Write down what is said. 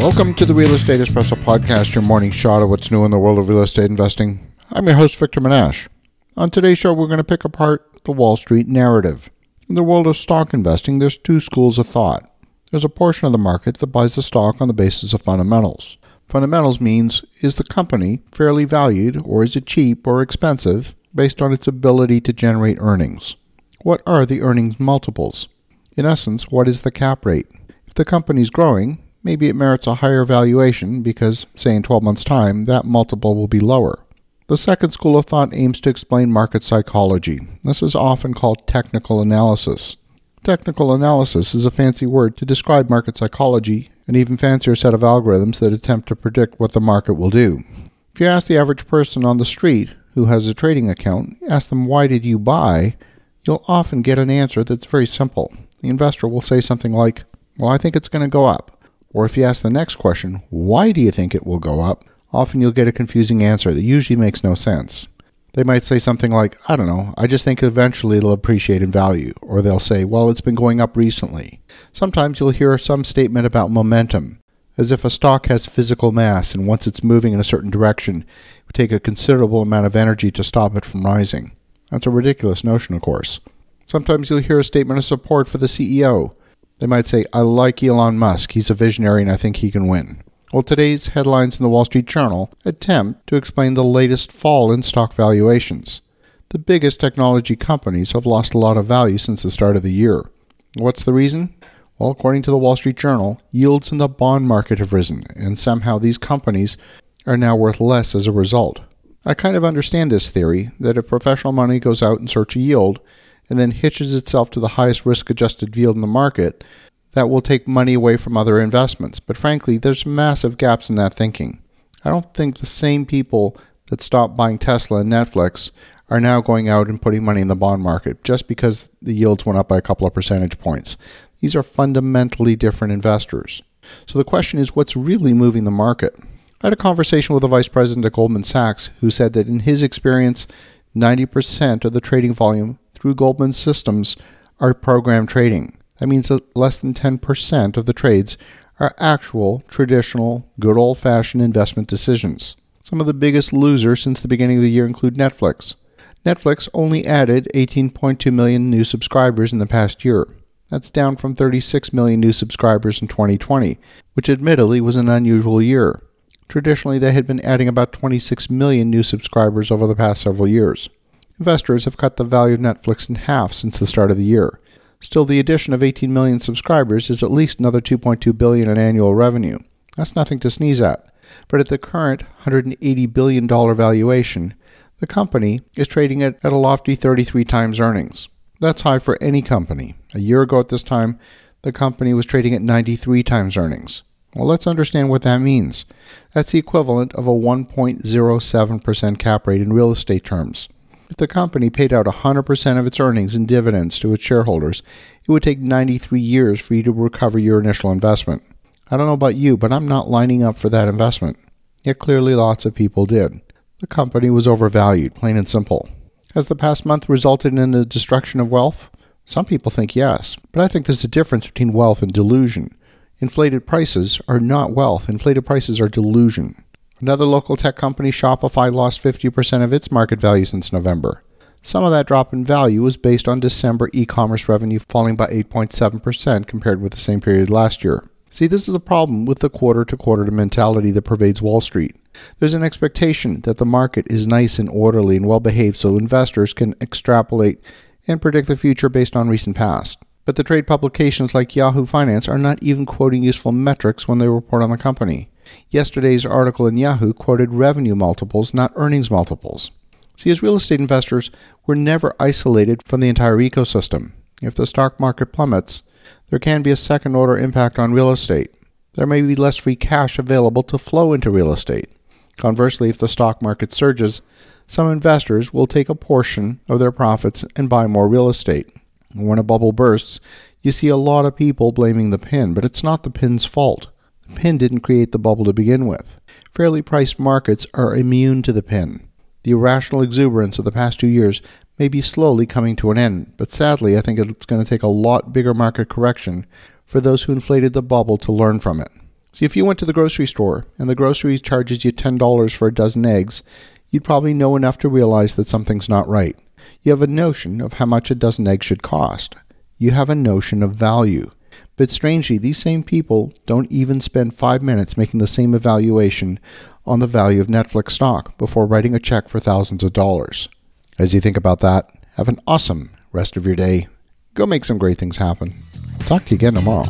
Welcome to the Real Estate Espresso Podcast, your morning shot of what's new in the world of real estate investing. I'm your host, Victor Menasce. On today's show, we're going to pick apart the Wall Street narrative. In the world of stock investing, there's two schools of thought. There's a portion of the market that buys the stock on the basis of fundamentals. Fundamentals means is the company fairly valued or is it cheap or expensive based on its ability to generate earnings? What are the earnings multiples? In essence, what is the cap rate? If the company is growing, maybe it merits a higher valuation because, say, in 12 months' time, that multiple will be lower. The second school of thought aims to explain market psychology. This is often called technical analysis. Technical analysis is a fancy word to describe market psychology, an even fancier set of algorithms that attempt to predict what the market will do. If you ask the average person on the street who has a trading account, ask them why did you buy, you'll often get an answer that's very simple. The investor will say something like, Well, I think it's going to go up. Or if you ask the next question, why do you think it will go up? Often you'll get a confusing answer that usually makes no sense. They might say something like, I don't know, I just think eventually it'll appreciate in value. Or they'll say, well, it's been going up recently. Sometimes you'll hear some statement about momentum, as if a stock has physical mass and once it's moving in a certain direction, it would take a considerable amount of energy to stop it from rising. That's a ridiculous notion, of course. Sometimes you'll hear a statement of support for the CEO, they might say, I like Elon Musk. He's a visionary and I think he can win. Well, today's headlines in the Wall Street Journal attempt to explain the latest fall in stock valuations. The biggest technology companies have lost a lot of value since the start of the year. What's the reason? Well, according to the Wall Street Journal, yields in the bond market have risen, and somehow these companies are now worth less as a result. I kind of understand this theory that if professional money goes out in search of yield, and then hitches itself to the highest risk adjusted yield in the market, that will take money away from other investments. But frankly, there's massive gaps in that thinking. I don't think the same people that stopped buying Tesla and Netflix are now going out and putting money in the bond market just because the yields went up by a couple of percentage points. These are fundamentally different investors. So the question is what's really moving the market? I had a conversation with the vice president at Goldman Sachs who said that in his experience, 90% of the trading volume through Goldman systems are program trading. That means that less than 10% of the trades are actual, traditional, good old fashioned investment decisions. Some of the biggest losers since the beginning of the year include Netflix. Netflix only added 18.2 million new subscribers in the past year. That's down from 36 million new subscribers in 2020, which admittedly was an unusual year. Traditionally, they had been adding about 26 million new subscribers over the past several years investors have cut the value of Netflix in half since the start of the year. Still, the addition of 18 million subscribers is at least another 2.2 billion in annual revenue. That's nothing to sneeze at. But at the current 180 billion dollar valuation, the company is trading at, at a lofty 33 times earnings. That's high for any company. A year ago at this time, the company was trading at 93 times earnings. Well, let's understand what that means. That's the equivalent of a 1.07% cap rate in real estate terms. If the company paid out 100% of its earnings in dividends to its shareholders, it would take 93 years for you to recover your initial investment. I don't know about you, but I'm not lining up for that investment. Yet clearly lots of people did. The company was overvalued, plain and simple. Has the past month resulted in the destruction of wealth? Some people think yes, but I think there's a difference between wealth and delusion. Inflated prices are not wealth, inflated prices are delusion. Another local tech company, Shopify, lost 50% of its market value since November. Some of that drop in value was based on December e commerce revenue falling by 8.7% compared with the same period last year. See, this is the problem with the quarter to quarter mentality that pervades Wall Street. There's an expectation that the market is nice and orderly and well behaved so investors can extrapolate and predict the future based on recent past. But the trade publications like Yahoo Finance are not even quoting useful metrics when they report on the company. Yesterday's article in Yahoo quoted revenue multiples, not earnings multiples. See, as real estate investors, we're never isolated from the entire ecosystem. If the stock market plummets, there can be a second order impact on real estate. There may be less free cash available to flow into real estate. Conversely, if the stock market surges, some investors will take a portion of their profits and buy more real estate. When a bubble bursts, you see a lot of people blaming the pin, but it's not the pin's fault. Pin didn't create the bubble to begin with. Fairly priced markets are immune to the pin. The irrational exuberance of the past two years may be slowly coming to an end, but sadly, I think it's going to take a lot bigger market correction for those who inflated the bubble to learn from it. See, if you went to the grocery store and the grocery charges you $10 for a dozen eggs, you'd probably know enough to realize that something's not right. You have a notion of how much a dozen eggs should cost. You have a notion of value. But strangely, these same people don't even spend five minutes making the same evaluation on the value of Netflix stock before writing a check for thousands of dollars. As you think about that, have an awesome rest of your day. Go make some great things happen. Talk to you again tomorrow.